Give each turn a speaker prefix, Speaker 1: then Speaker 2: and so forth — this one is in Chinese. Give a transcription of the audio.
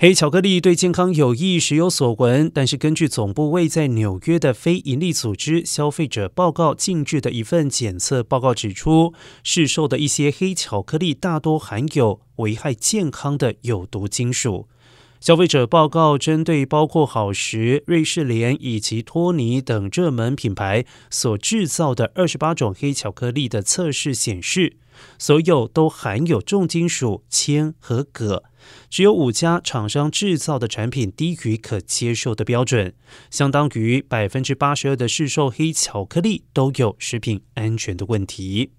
Speaker 1: 黑巧克力对健康有益，时有所闻。但是，根据总部位在纽约的非营利组织消费者报告近日的一份检测报告指出，市售的一些黑巧克力大多含有危害健康的有毒金属。消费者报告针对包括好时、瑞士莲以及托尼等热门品牌所制造的二十八种黑巧克力的测试显示，所有都含有重金属铅和铬。只有五家厂商制造的产品低于可接受的标准，相当于百分之八十二的市售黑巧克力都有食品安全的问题。